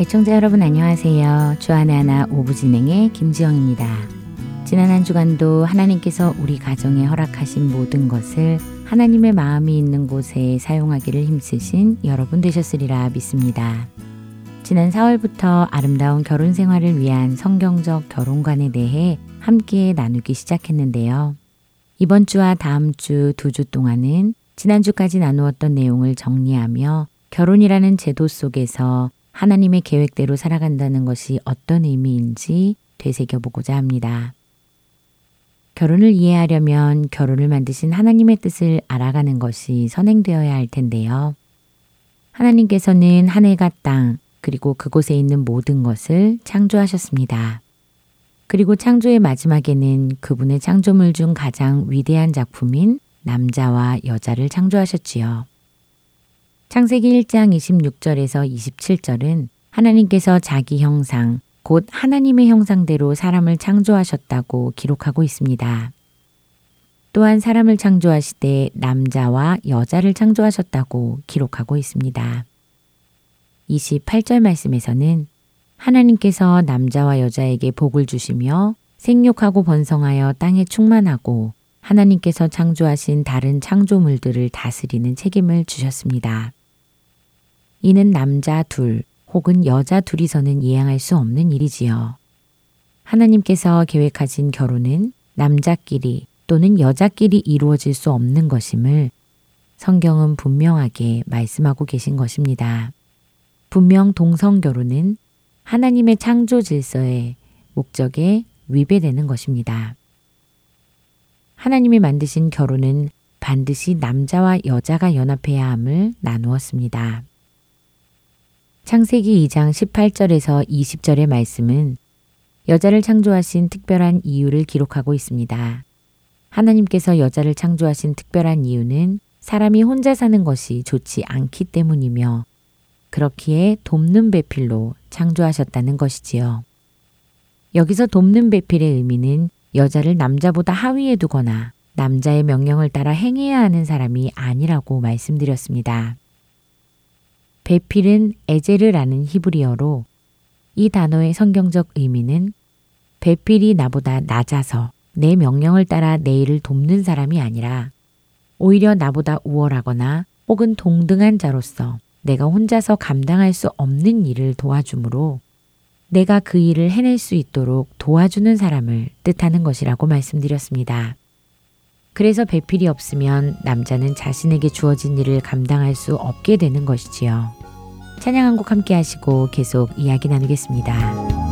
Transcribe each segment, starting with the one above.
애청자 여러분 안녕하세요. 주안의 하나 오부 진행의 김지영입니다. 지난 한 주간도 하나님께서 우리 가정에 허락하신 모든 것을 하나님의 마음이 있는 곳에 사용하기를 힘쓰신 여러분 되셨으리라 믿습니다. 지난 4월부터 아름다운 결혼 생활을 위한 성경적 결혼관에 대해 함께 나누기 시작했는데요. 이번 주와 다음 주두주 동안은 지난주까지 나누었던 내용을 정리하며 결혼이라는 제도 속에서 하나님의 계획대로 살아간다는 것이 어떤 의미인지 되새겨보고자 합니다. 결혼을 이해하려면 결혼을 만드신 하나님의 뜻을 알아가는 것이 선행되어야 할 텐데요. 하나님께서는 하늘과 땅, 그리고 그곳에 있는 모든 것을 창조하셨습니다. 그리고 창조의 마지막에는 그분의 창조물 중 가장 위대한 작품인 남자와 여자를 창조하셨지요. 창세기 1장 26절에서 27절은 하나님께서 자기 형상, 곧 하나님의 형상대로 사람을 창조하셨다고 기록하고 있습니다. 또한 사람을 창조하시되 남자와 여자를 창조하셨다고 기록하고 있습니다. 28절 말씀에서는 하나님께서 남자와 여자에게 복을 주시며 생육하고 번성하여 땅에 충만하고 하나님께서 창조하신 다른 창조물들을 다스리는 책임을 주셨습니다. 이는 남자 둘, 혹은 여자 둘이서는 이행할 수 없는 일이지요. 하나님께서 계획하신 결혼은 남자끼리 또는 여자끼리 이루어질 수 없는 것임을 성경은 분명하게 말씀하고 계신 것입니다. 분명 동성 결혼은 하나님의 창조 질서의 목적에 위배되는 것입니다. 하나님이 만드신 결혼은 반드시 남자와 여자가 연합해야 함을 나누었습니다. 창세기 2장 18절에서 20절의 말씀은 여자를 창조하신 특별한 이유를 기록하고 있습니다. 하나님께서 여자를 창조하신 특별한 이유는 사람이 혼자 사는 것이 좋지 않기 때문이며 그렇기에 돕는 배필로 창조하셨다는 것이지요. 여기서 돕는 배필의 의미는 여자를 남자보다 하위에 두거나 남자의 명령을 따라 행해야 하는 사람이 아니라고 말씀드렸습니다. 배필은 에제르라는 히브리어로 이 단어의 성경적 의미는 배필이 나보다 낮아서 내 명령을 따라 내 일을 돕는 사람이 아니라 오히려 나보다 우월하거나 혹은 동등한 자로서 내가 혼자서 감당할 수 없는 일을 도와주므로 내가 그 일을 해낼 수 있도록 도와주는 사람을 뜻하는 것이라고 말씀드렸습니다. 그래서 배필이 없으면 남자는 자신에게 주어진 일을 감당할 수 없게 되는 것이지요. 찬양 한 곡 함께 하시고 계속 이야기 나누겠습니다.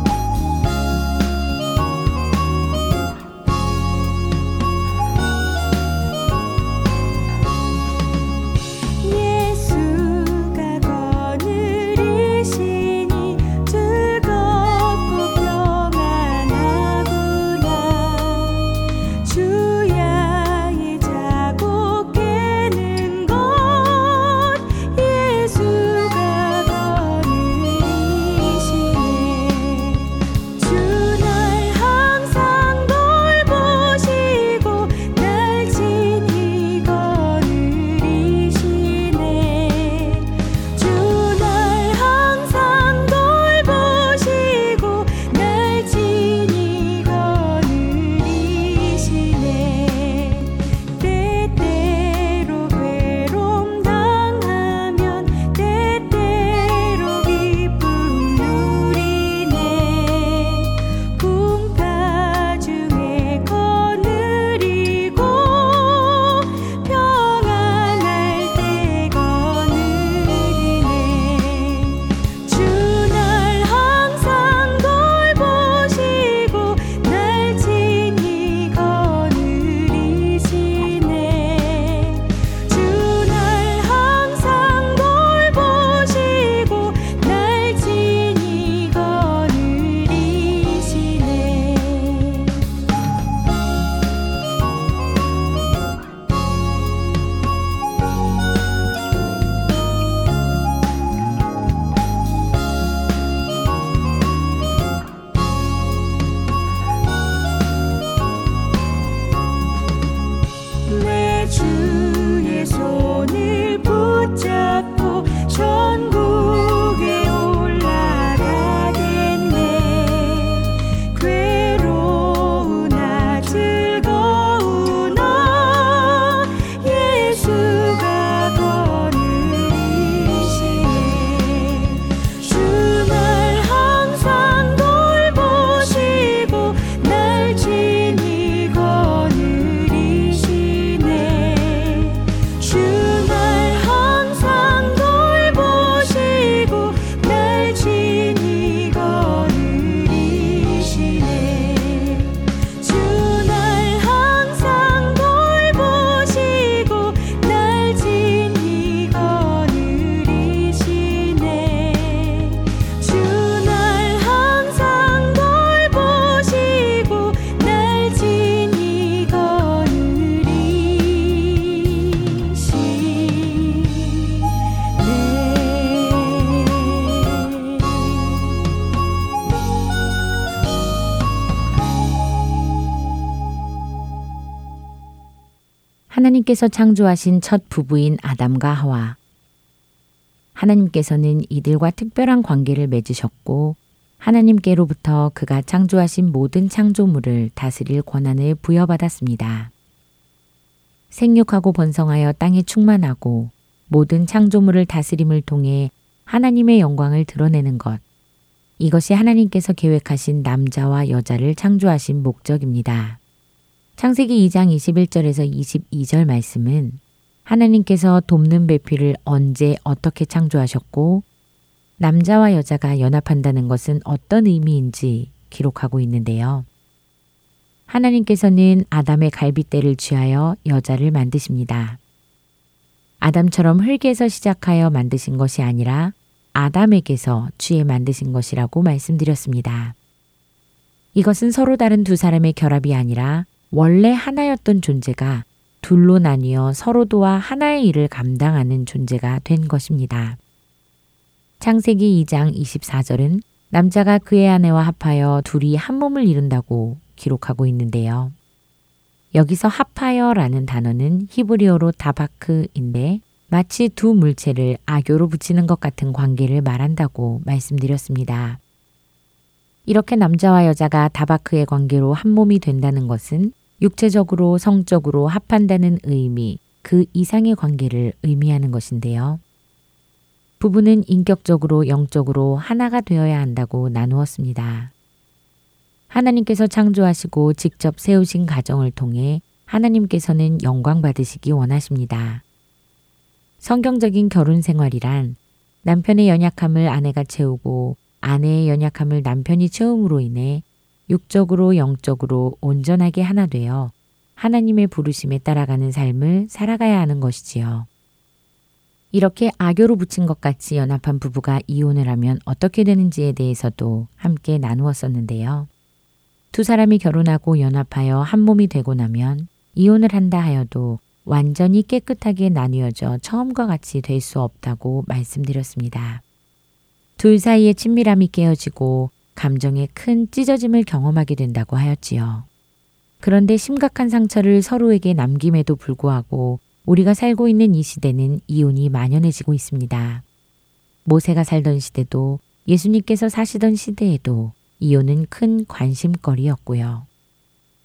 하나님께서 창조하신 첫 부부인 아담과 하와. 하나님께서는 이들과 특별한 관계를 맺으셨고 하나님께로부터 그가 창조하신 모든 창조물을 다스릴 권한을 부여받았습니다. 생육하고 번성하여 땅에 충만하고 모든 창조물을 다스림을 통해 하나님의 영광을 드러내는 것. 이것이 하나님께서 계획하신 남자와 여자를 창조하신 목적입니다. 창세기 2장 21절에서 22절 말씀은 하나님께서 돕는 배필을 언제 어떻게 창조하셨고 남자와 여자가 연합한다는 것은 어떤 의미인지 기록하고 있는데요. 하나님께서는 아담의 갈빗대를 취하여 여자를 만드십니다. 아담처럼 흙에서 시작하여 만드신 것이 아니라 아담에게서 취해 만드신 것이라고 말씀드렸습니다. 이것은 서로 다른 두 사람의 결합이 아니라 원래 하나였던 존재가 둘로 나뉘어 서로 도와 하나의 일을 감당하는 존재가 된 것입니다. 창세기 2장 24절은 남자가 그의 아내와 합하여 둘이 한 몸을 이룬다고 기록하고 있는데요. 여기서 합하여라는 단어는 히브리어로 다바크인데 마치 두 물체를 악교로 붙이는 것 같은 관계를 말한다고 말씀드렸습니다. 이렇게 남자와 여자가 다바크의 관계로 한 몸이 된다는 것은 육체적으로 성적으로 합한다는 의미, 그 이상의 관계를 의미하는 것인데요. 부부는 인격적으로 영적으로 하나가 되어야 한다고 나누었습니다. 하나님께서 창조하시고 직접 세우신 가정을 통해 하나님께서는 영광 받으시기 원하십니다. 성경적인 결혼 생활이란 남편의 연약함을 아내가 채우고 아내의 연약함을 남편이 채움으로 인해 육적으로 영적으로 온전하게 하나 되어 하나님의 부르심에 따라가는 삶을 살아가야 하는 것이지요. 이렇게 악교로 붙인 것 같이 연합한 부부가 이혼을 하면 어떻게 되는지에 대해서도 함께 나누었었는데요. 두 사람이 결혼하고 연합하여 한 몸이 되고 나면 이혼을 한다 하여도 완전히 깨끗하게 나뉘어져 처음과 같이 될 수 없다고 말씀드렸습니다. 둘 사이의 친밀함이 깨어지고 감정의 큰 찢어짐을 경험하게 된다고 하였지요. 그런데 심각한 상처를 서로에게 남김에도 불구하고 우리가 살고 있는 이 시대는 이혼이 만연해지고 있습니다. 모세가 살던 시대도 예수님께서 사시던 시대에도 이혼은 큰 관심거리였고요.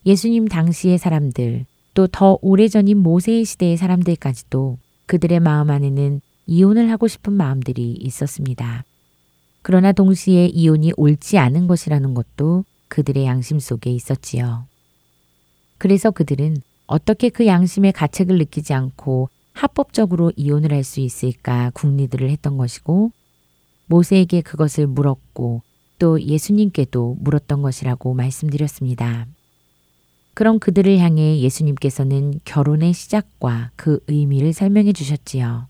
예수님 당시의 사람들, 또 더 오래전인 모세의 시대의 사람들까지도 그들의 마음 안에는 이혼을 하고 싶은 마음들이 있었습니다. 그러나 동시에 이혼이 옳지 않은 것이라는 것도 그들의 양심 속에 있었지요. 그래서 그들은 어떻게 그 양심의 가책을 느끼지 않고 합법적으로 이혼을 할 수 있을까 궁리들을 했던 것이고 모세에게 그것을 물었고 또 예수님께도 물었던 것이라고 말씀드렸습니다. 그럼 그들을 향해 예수님께서는 결혼의 시작과 그 의미를 설명해 주셨지요.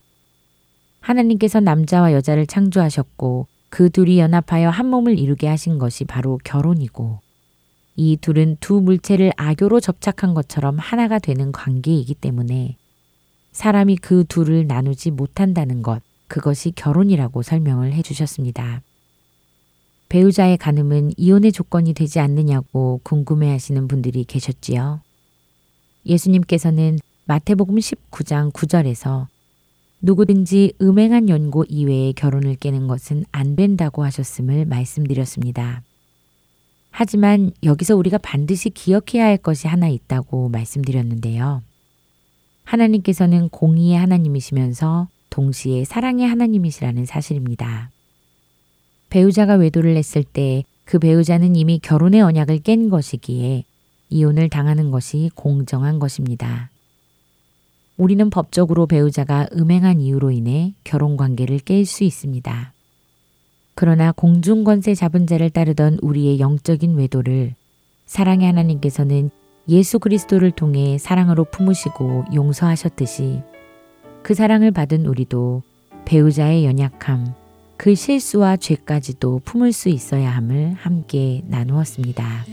하나님께서 남자와 여자를 창조하셨고 그 둘이 연합하여 한 몸을 이루게 하신 것이 바로 결혼이고 이 둘은 두 물체를 악교로 접착한 것처럼 하나가 되는 관계이기 때문에 사람이 그 둘을 나누지 못한다는 것, 그것이 결혼이라고 설명을 해 주셨습니다. 배우자의 간음은 이혼의 조건이 되지 않느냐고 궁금해 하시는 분들이 계셨지요. 예수님께서는 마태복음 19장 9절에서 누구든지 음행한 연고 이외에 결혼을 깨는 것은 안 된다고 하셨음을 말씀드렸습니다. 하지만 여기서 우리가 반드시 기억해야 할 것이 하나 있다고 말씀드렸는데요. 하나님께서는 공의의 하나님이시면서 동시에 사랑의 하나님이시라는 사실입니다. 배우자가 외도를 했을 때 그 배우자는 이미 결혼의 언약을 깬 것이기에 이혼을 당하는 것이 공정한 것입니다. 우리는 법적으로 배우자가 음행한 이유로 인해 결혼 관계를 깰 수 있습니다. 그러나 공중권세 잡은 자를 따르던 우리의 영적인 외도를 사랑의 하나님께서는 예수 그리스도를 통해 사랑으로 품으시고 용서하셨듯이 그 사랑을 받은 우리도 배우자의 연약함, 그 실수와 죄까지도 품을 수 있어야 함을 함께 나누었습니다.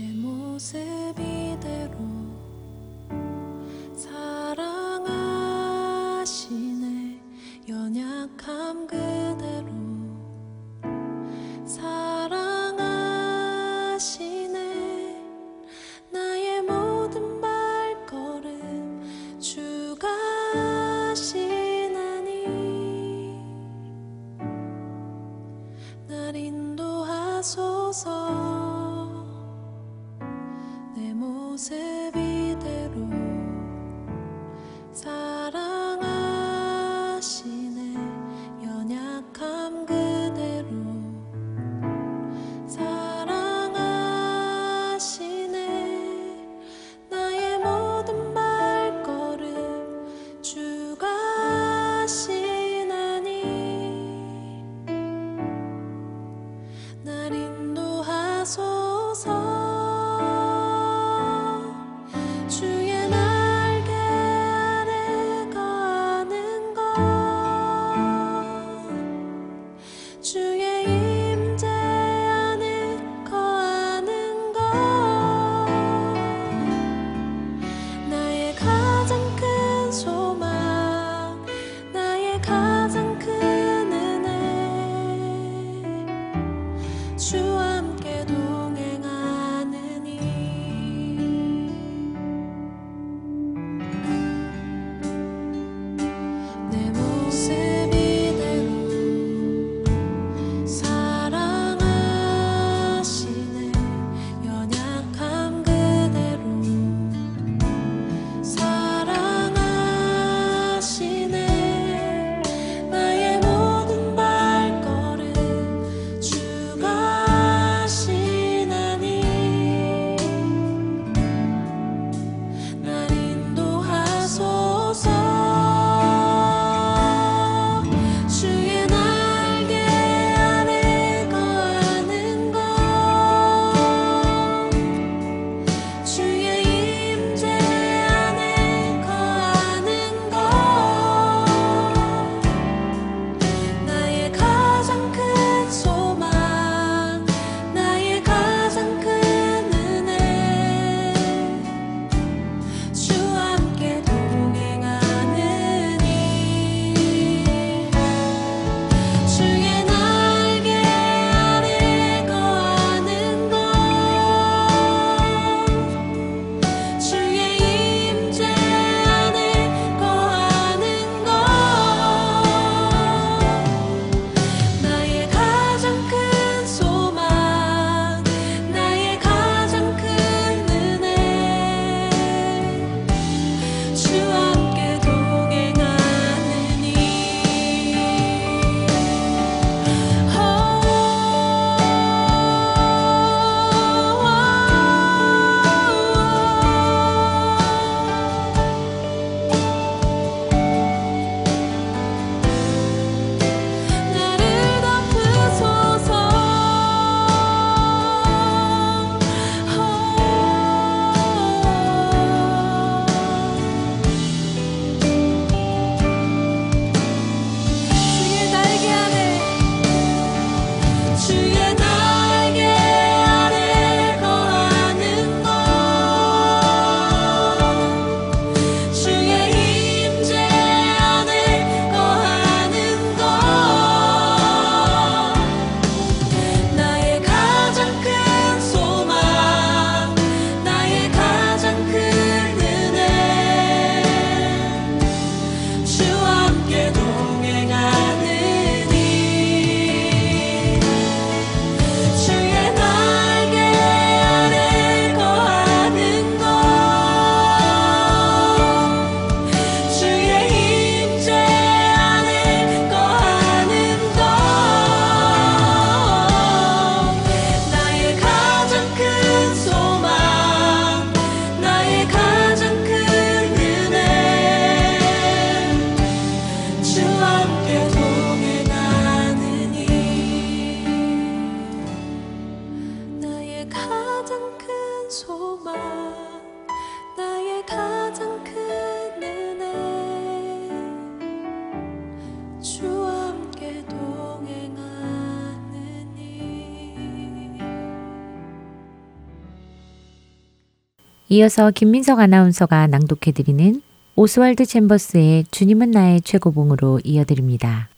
이어서 김민석 아나운서가 낭독해드리는 오스왈드 챔버스의 주님은 나의 최고봉으로 이어드립니다.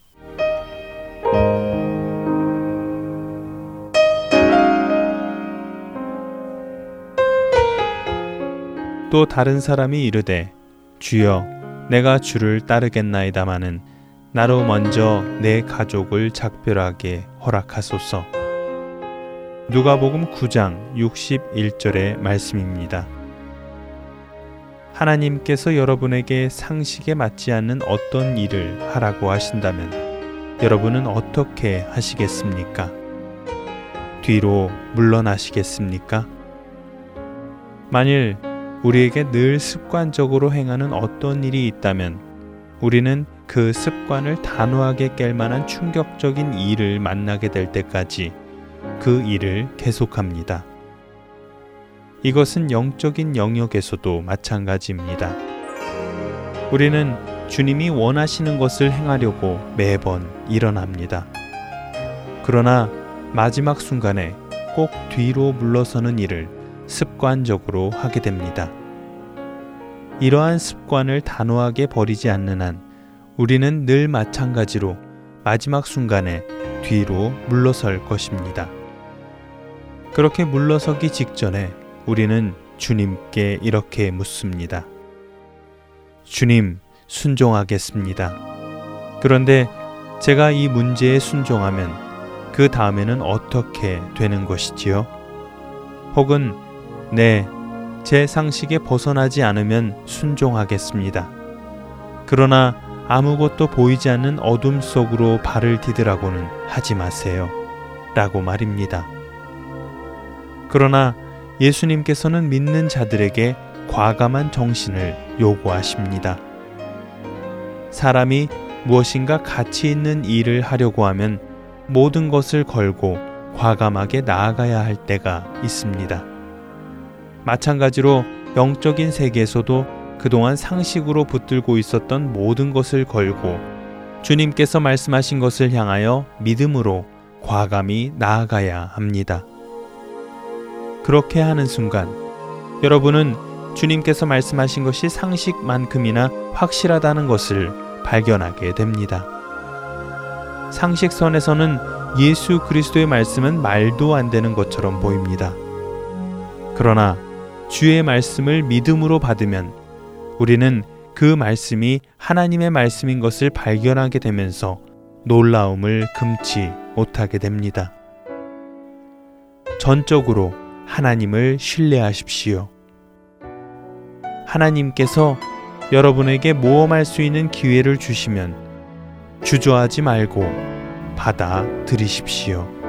또 다른 사람이 이르되 주여 내가 주를 따르겠나이다마는 나로 먼저 내 가족을 작별하게 허락하소서. 누가복음 9장 61절의 말씀입니다. 하나님께서 여러분에게 상식에 맞지 않는 어떤 일을 하라고 하신다면 여러분은 어떻게 하시겠습니까? 뒤로 물러나시겠습니까? 만일 우리에게 늘 습관적으로 행하는 어떤 일이 있다면 우리는 그 습관을 단호하게 깰 만한 충격적인 일을 만나게 될 때까지 그 일을 계속합니다. 이것은 영적인 영역에서도 마찬가지입니다. 우리는 주님이 원하시는 것을 행하려고 매번 일어납니다. 그러나 마지막 순간에 꼭 뒤로 물러서는 일을 습관적으로 하게 됩니다. 이러한 습관을 단호하게 버리지 않는 한 우리는 늘 마찬가지로 마지막 순간에 뒤로 물러설 것입니다. 그렇게 물러서기 직전에 우리는 주님께 이렇게 묻습니다. 주님, 순종하겠습니다. 그런데 제가 이 문제에 순종하면 그 다음에는 어떻게 되는 것이지요? 혹은 네, 제 상식에 벗어나지 않으면 순종하겠습니다. 그러나 아무것도 보이지 않는 어둠 속으로 발을 디드라고는 하지 마세요. 라고 말입니다. 그러나 예수님께서는 믿는 자들에게 과감한 정신을 요구하십니다. 사람이 무엇인가 가치 있는 일을 하려고 하면 모든 것을 걸고 과감하게 나아가야 할 때가 있습니다. 마찬가지로 영적인 세계에서도 그동안 상식으로 붙들고 있었던 모든 것을 걸고 주님께서 말씀하신 것을 향하여 믿음으로 과감히 나아가야 합니다. 그렇게 하는 순간 여러분은 주님께서 말씀하신 것이 상식만큼이나 확실하다는 것을 발견하게 됩니다. 상식선에서는 예수 그리스도의 말씀은 말도 안 되는 것처럼 보입니다. 그러나 주의 말씀을 믿음으로 받으면 우리는 그 말씀이 하나님의 말씀인 것을 발견하게 되면서 놀라움을 금치 못하게 됩니다. 전적으로 하나님을 신뢰하십시오. 하나님께서 여러분에게 모험할 수 있는 기회를 주시면 주저하지 말고 받아 들이십시오.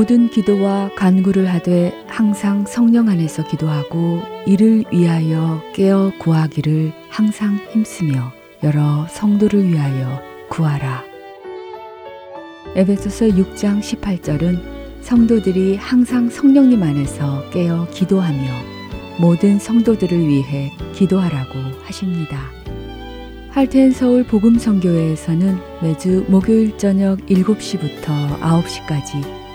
모든 기도와 간구를 하되 항상 성령 안에서 기도하고 이를 위하여 깨어 구하기를 항상 힘쓰며 여러 성도를 위하여 구하라. 에베소서 6장 18절은 성도들이 항상 성령님 안에서 깨어 기도하며 모든 성도들을 위해 기도하라고 하십니다. 할텐 서울 복음 성교회에서는 매주 목요일 저녁 7시부터 9시까지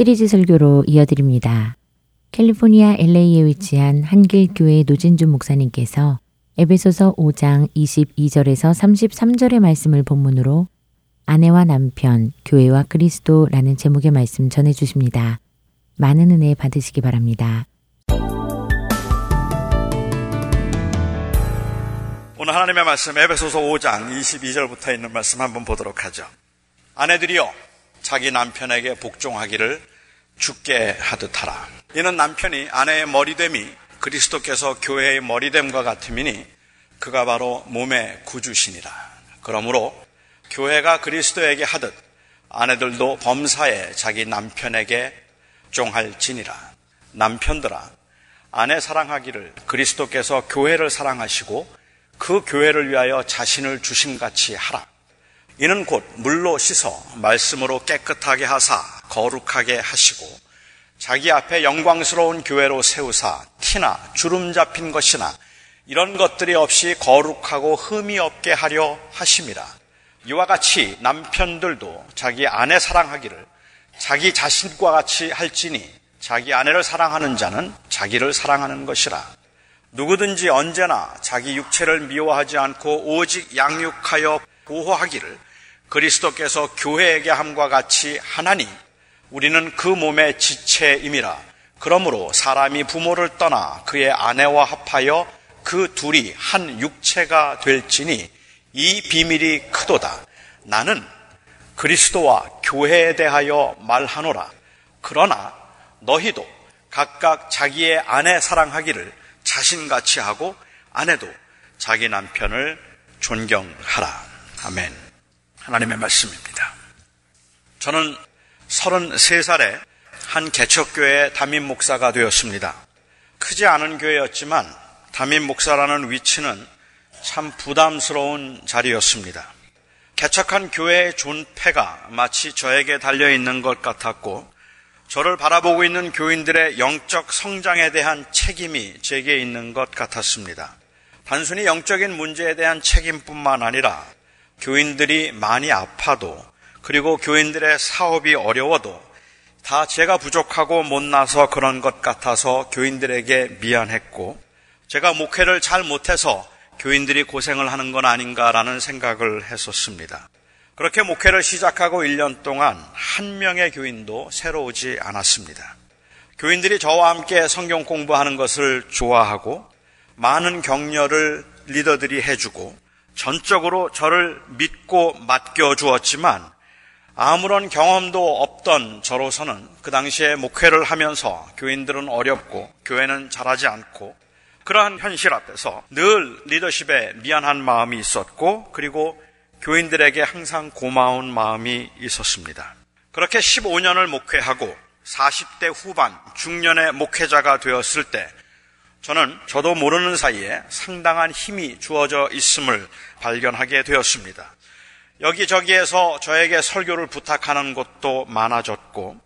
시리즈 설교로 이어드립니다. 캘리포니아 LA에 위치한 한길교회 노진주 목사님께서 에베소서 5장 22절에서 33절의 말씀을 본문으로 아내와 남편, 교회와 그리스도라는 제목의 말씀 전해 주십니다. 많은 은혜 받으시기 바랍니다. 오늘 하나님의 말씀 에베소서 5장 22절부터 있는 말씀 한번 보도록 하죠. 아내들이여 자기 남편에게 복종하기를 죽게 하듯 하라. 이는 남편이 아내의 머리됨이 그리스도께서 교회의 머리됨과 같음이니 그가 바로 몸의 구주시니라. 그러므로 교회가 그리스도에게 하듯 아내들도 범사에 자기 남편에게 종할지니라. 남편들아, 아내 사랑하기를 그리스도께서 교회를 사랑하시고 그 교회를 위하여 자신을 주심같이 하라. 이는 곧 물로 씻어 말씀으로 깨끗하게 하사 거룩하게 하시고 자기 앞에 영광스러운 교회로 세우사 티나 주름 잡힌 것이나 이런 것들이 없이 거룩하고 흠이 없게 하려 하심이라. 이와 같이 남편들도 자기 아내 사랑하기를 자기 자신과 같이 할지니 자기 아내를 사랑하는 자는 자기를 사랑하는 것이라. 누구든지 언제나 자기 육체를 미워하지 않고 오직 양육하여 보호하기를 그리스도께서 교회에게 함과 같이 하나니 우리는 그 몸의 지체임이라. 그러므로 사람이 부모를 떠나 그의 아내와 합하여 그 둘이 한 육체가 될지니 이 비밀이 크도다. 나는 그리스도와 교회에 대하여 말하노라. 그러나 너희도 각각 자기의 아내 사랑하기를 자신같이 하고 아내도 자기 남편을 존경하라. 아멘. 하나님의 말씀입니다. 저는 33살에 한 개척교회 담임 목사가 되었습니다. 크지 않은 교회였지만 담임 목사라는 위치는 참 부담스러운 자리였습니다. 개척한 교회의 존폐가 마치 저에게 달려있는 것 같았고 저를 바라보고 있는 교인들의 영적 성장에 대한 책임이 제게 있는 것 같았습니다. 단순히 영적인 문제에 대한 책임뿐만 아니라 교인들이 많이 아파도 그리고 교인들의 사업이 어려워도 다 제가 부족하고 못나서 그런 것 같아서 교인들에게 미안했고 제가 목회를 잘 못해서 교인들이 고생을 하는 건 아닌가라는 생각을 했었습니다. 그렇게 목회를 시작하고 1년 동안 한 명의 교인도 새로 오지 않았습니다. 교인들이 저와 함께 성경 공부하는 것을 좋아하고 많은 격려를 리더들이 해주고 전적으로 저를 믿고 맡겨 주었지만 아무런 경험도 없던 저로서는 그 당시에 목회를 하면서 교인들은 어렵고 교회는 잘하지 않고 그러한 현실 앞에서 늘 리더십에 미안한 마음이 있었고 그리고 교인들에게 항상 고마운 마음이 있었습니다. 그렇게 15년을 목회하고 40대 후반 중년의 목회자가 되었을 때 저는 저도 모르는 사이에 상당한 힘이 주어져 있음을 발견하게 되었습니다. 여기저기에서 저에게 설교를 부탁하는 곳도 많아졌고,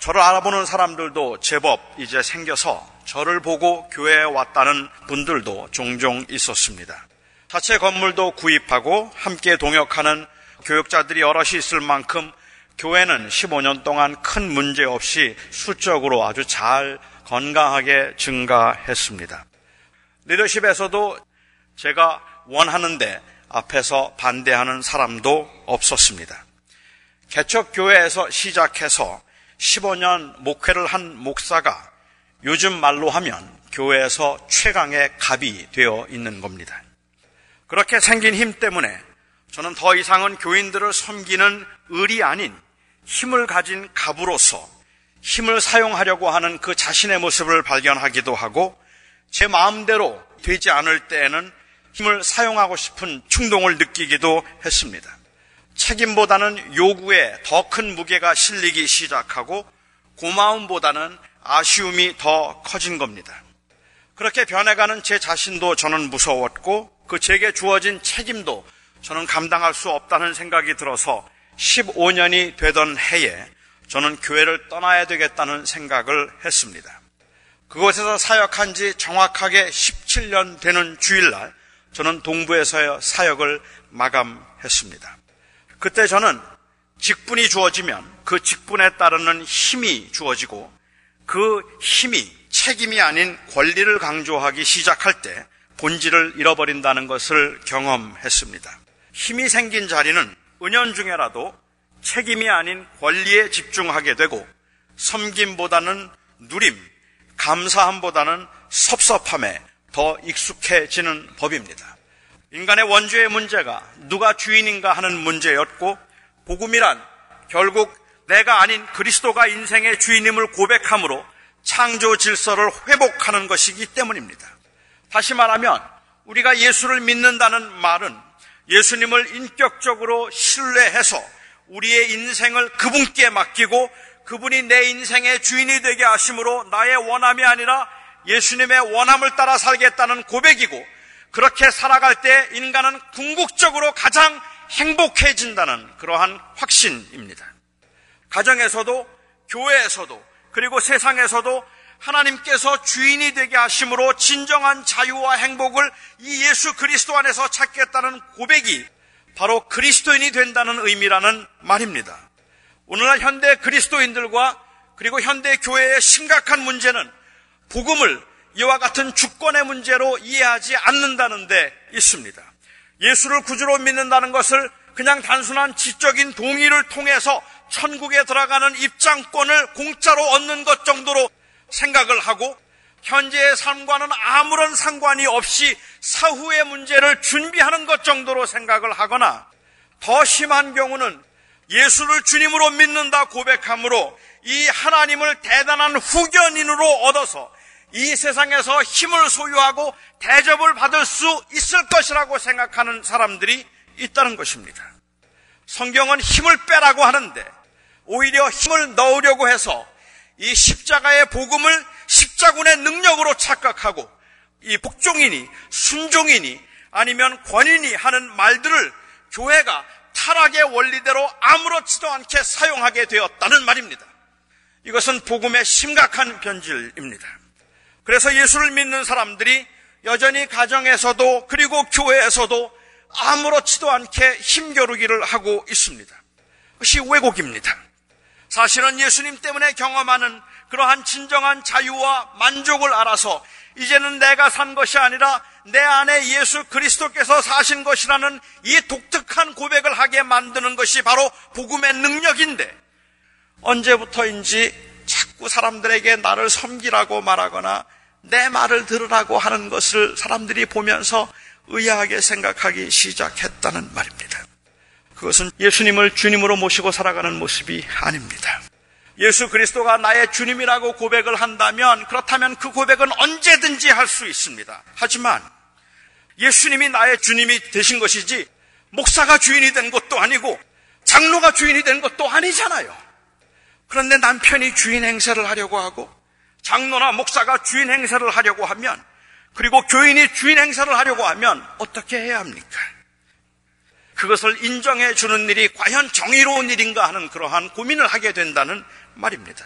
저를 알아보는 사람들도 제법 이제 생겨서 저를 보고 교회에 왔다는 분들도 종종 있었습니다. 자체 건물도 구입하고 함께 동역하는 교육자들이 여럿이 있을 만큼 교회는 15년 동안 큰 문제 없이 수적으로 아주 잘 건강하게 증가했습니다. 리더십에서도 제가 원하는데 앞에서 반대하는 사람도 없었습니다. 개척교회에서 시작해서 15년 목회를 한 목사가 요즘 말로 하면 교회에서 최강의 갑이 되어 있는 겁니다. 그렇게 생긴 힘 때문에 저는 더 이상은 교인들을 섬기는 을이 아닌 힘을 가진 갑으로서 힘을 사용하려고 하는 그 자신의 모습을 발견하기도 하고 제 마음대로 되지 않을 때에는 힘을 사용하고 싶은 충동을 느끼기도 했습니다. 책임보다는 요구에 더 큰 무게가 실리기 시작하고 고마움보다는 아쉬움이 더 커진 겁니다. 그렇게 변해가는 제 자신도 저는 무서웠고 그 제게 주어진 책임도 저는 감당할 수 없다는 생각이 들어서 15년이 되던 해에 저는 교회를 떠나야 되겠다는 생각을 했습니다. 그곳에서 사역한 지 정확하게 17년 되는 주일날 저는 동부에서의 사역을 마감했습니다. 그때 저는 직분이 주어지면 그 직분에 따르는 힘이 주어지고 그 힘이 책임이 아닌 권리를 강조하기 시작할 때 본질을 잃어버린다는 것을 경험했습니다. 힘이 생긴 자리는 은연중에라도 책임이 아닌 권리에 집중하게 되고 섬김보다는 누림, 감사함보다는 섭섭함에 더 익숙해지는 법입니다. 인간의 원죄의 문제가 누가 주인인가 하는 문제였고 복음이란 결국 내가 아닌 그리스도가 인생의 주인임을 고백함으로 창조 질서를 회복하는 것이기 때문입니다. 다시 말하면 우리가 예수를 믿는다는 말은 예수님을 인격적으로 신뢰해서 우리의 인생을 그분께 맡기고 그분이 내 인생의 주인이 되게 하심으로 나의 원함이 아니라 예수님의 원함을 따라 살겠다는 고백이고 그렇게 살아갈 때 인간은 궁극적으로 가장 행복해진다는 그러한 확신입니다. 가정에서도 교회에서도 그리고 세상에서도 하나님께서 주인이 되게 하심으로 진정한 자유와 행복을 이 예수 그리스도 안에서 찾겠다는 고백이 바로 그리스도인이 된다는 의미라는 말입니다. 오늘날 현대 그리스도인들과 그리고 현대 교회의 심각한 문제는 복음을 이와 같은 주권의 문제로 이해하지 않는다는 데 있습니다. 예수를 구주로 믿는다는 것을 그냥 단순한 지적인 동의를 통해서 천국에 들어가는 입장권을 공짜로 얻는 것 정도로 생각을 하고 현재의 삶과는 아무런 상관이 없이 사후의 문제를 준비하는 것 정도로 생각을 하거나 더 심한 경우는 예수를 주님으로 믿는다 고백함으로 이 하나님을 대단한 후견인으로 얻어서 이 세상에서 힘을 소유하고 대접을 받을 수 있을 것이라고 생각하는 사람들이 있다는 것입니다. 성경은 힘을 빼라고 하는데 오히려 힘을 넣으려고 해서 이 십자가의 복음을 십자군의 능력으로 착각하고 이 복종이니 순종이니 아니면 권인이 하는 말들을 교회가 타락의 원리대로 아무렇지도 않게 사용하게 되었다는 말입니다. 이것은 복음의 심각한 변질입니다. 그래서 예수를 믿는 사람들이 여전히 가정에서도 그리고 교회에서도 아무렇지도 않게 힘겨루기를 하고 있습니다. 그것이 왜곡입니다. 사실은 예수님 때문에 경험하는 그러한 진정한 자유와 만족을 알아서 이제는 내가 산 것이 아니라 내 안에 예수 그리스도께서 사신 것이라는 이 독특한 고백을 하게 만드는 것이 바로 복음의 능력인데 언제부터인지 자꾸 사람들에게 나를 섬기라고 말하거나 내 말을 들으라고 하는 것을 사람들이 보면서 의아하게 생각하기 시작했다는 말입니다. 그것은 예수님을 주님으로 모시고 살아가는 모습이 아닙니다. 예수 그리스도가 나의 주님이라고 고백을 한다면 그렇다면 그 고백은 언제든지 할 수 있습니다. 하지만 예수님이 나의 주님이 되신 것이지 목사가 주인이 된 것도 아니고 장로가 주인이 된 것도 아니잖아요. 그런데 남편이 주인 행세를 하려고 하고 장로나 목사가 주인 행세를 하려고 하면 그리고 교인이 주인 행세를 하려고 하면 어떻게 해야 합니까? 그것을 인정해 주는 일이 과연 정의로운 일인가 하는 그러한 고민을 하게 된다는 말입니다.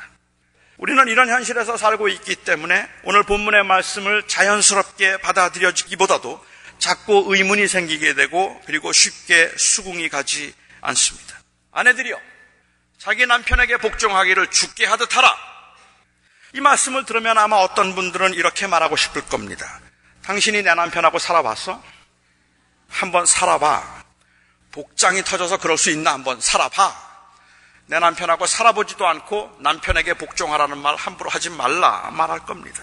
우리는 이런 현실에서 살고 있기 때문에 오늘 본문의 말씀을 자연스럽게 받아들여지기보다도 자꾸 의문이 생기게 되고 그리고 쉽게 수긍이 가지 않습니다. 아내들이요. 자기 남편에게 복종하기를 죽게 하듯 하라. 이 말씀을 들으면 아마 어떤 분들은 이렇게 말하고 싶을 겁니다. 당신이 내 남편하고 살아봤어? 한번 살아봐. 복장이 터져서 그럴 수 있나 한번 살아봐. 내 남편하고 살아보지도 않고 남편에게 복종하라는 말 함부로 하지 말라 말할 겁니다.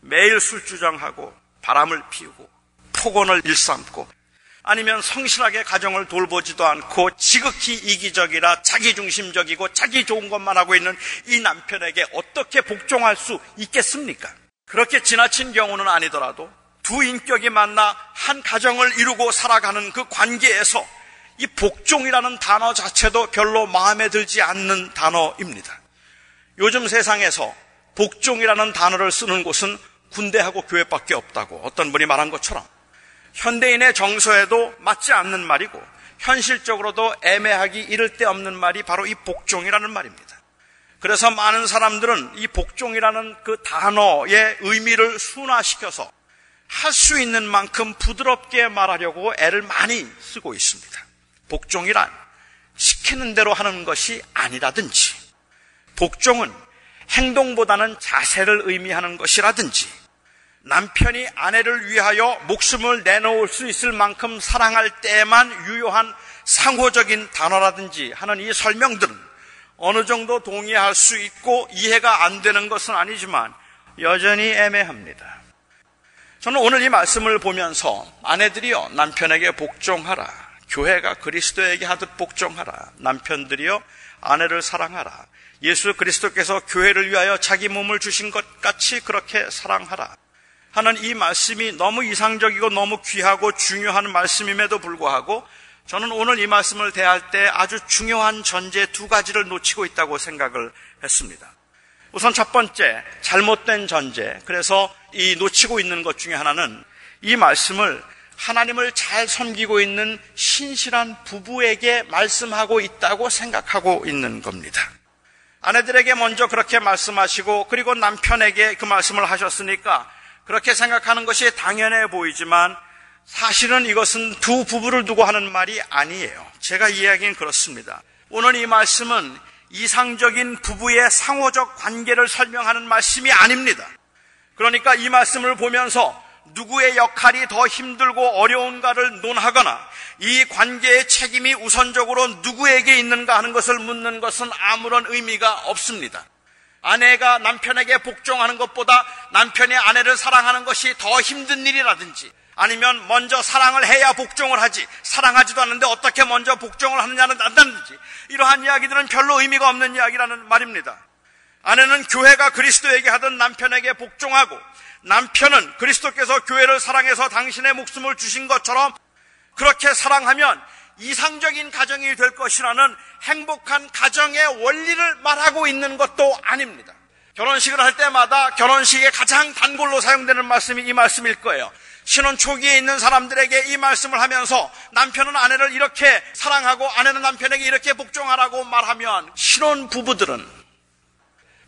매일 술주정하고 바람을 피우고 폭언을 일삼고 아니면 성실하게 가정을 돌보지도 않고 지극히 이기적이라 자기중심적이고 자기 좋은 것만 하고 있는 이 남편에게 어떻게 복종할 수 있겠습니까? 그렇게 지나친 경우는 아니더라도 두 인격이 만나 한 가정을 이루고 살아가는 그 관계에서 이 복종이라는 단어 자체도 별로 마음에 들지 않는 단어입니다. 요즘 세상에서 복종이라는 단어를 쓰는 곳은 군대하고 교회밖에 없다고 어떤 분이 말한 것처럼 현대인의 정서에도 맞지 않는 말이고 현실적으로도 애매하기 이를 데 없는 말이 바로 이 복종이라는 말입니다. 그래서 많은 사람들은 이 복종이라는 그 단어의 의미를 순화시켜서 할 수 있는 만큼 부드럽게 말하려고 애를 많이 쓰고 있습니다. 복종이란 시키는 대로 하는 것이 아니라든지, 복종은 행동보다는 자세를 의미하는 것이라든지, 남편이 아내를 위하여 목숨을 내놓을 수 있을 만큼 사랑할 때에만 유효한 상호적인 단어라든지 하는 이 설명들은 어느 정도 동의할 수 있고 이해가 안 되는 것은 아니지만 여전히 애매합니다. 저는 오늘 이 말씀을 보면서 아내들이여 남편에게 복종하라. 교회가 그리스도에게 하듯 복종하라. 남편들이여 아내를 사랑하라. 예수 그리스도께서 교회를 위하여 자기 몸을 주신 것 같이 그렇게 사랑하라. 하는 이 말씀이 너무 이상적이고 너무 귀하고 중요한 말씀임에도 불구하고 저는 오늘 이 말씀을 대할 때 아주 중요한 전제 두 가지를 놓치고 있다고 생각을 했습니다. 우선 첫 번째, 잘못된 전제. 그래서 이 놓치고 있는 것 중에 하나는 이 말씀을 하나님을 잘 섬기고 있는 신실한 부부에게 말씀하고 있다고 생각하고 있는 겁니다. 아내들에게 먼저 그렇게 말씀하시고 그리고 남편에게 그 말씀을 하셨으니까 그렇게 생각하는 것이 당연해 보이지만 사실은 이것은 두 부부를 두고 하는 말이 아니에요. 제가 이야기는 그렇습니다. 오늘 이 말씀은 이상적인 부부의 상호적 관계를 설명하는 말씀이 아닙니다. 그러니까 이 말씀을 보면서 누구의 역할이 더 힘들고 어려운가를 논하거나 이 관계의 책임이 우선적으로 누구에게 있는가 하는 것을 묻는 것은 아무런 의미가 없습니다. 아내가 남편에게 복종하는 것보다 남편이 아내를 사랑하는 것이 더 힘든 일이라든지 아니면 먼저 사랑을 해야 복종을 하지 사랑하지도 않는데 어떻게 먼저 복종을 하느냐는 안다든지 이러한 이야기들은 별로 의미가 없는 이야기라는 말입니다. 아내는 교회가 그리스도에게 하던 남편에게 복종하고 남편은 그리스도께서 교회를 사랑해서 당신의 목숨을 주신 것처럼 그렇게 사랑하면 이상적인 가정이 될 것이라는 행복한 가정의 원리를 말하고 있는 것도 아닙니다. 결혼식을 할 때마다 결혼식에 가장 단골로 사용되는 말씀이 이 말씀일 거예요. 신혼 초기에 있는 사람들에게 이 말씀을 하면서 남편은 아내를 이렇게 사랑하고 아내는 남편에게 이렇게 복종하라고 말하면 신혼 부부들은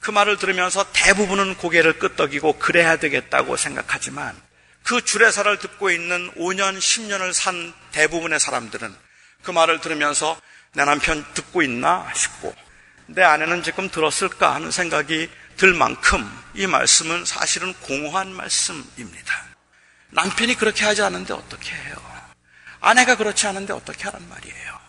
그 말을 들으면서 대부분은 고개를 끄덕이고 그래야 되겠다고 생각하지만 그 주례사를 듣고 있는 5년, 10년을 산 대부분의 사람들은 그 말을 들으면서 내 남편 듣고 있나 싶고 내 아내는 지금 들었을까 하는 생각이 들 만큼 이 말씀은 사실은 공허한 말씀입니다. 남편이 그렇게 하지 않은데 어떻게 해요? 아내가 그렇지 않은데 어떻게 하란 말이에요?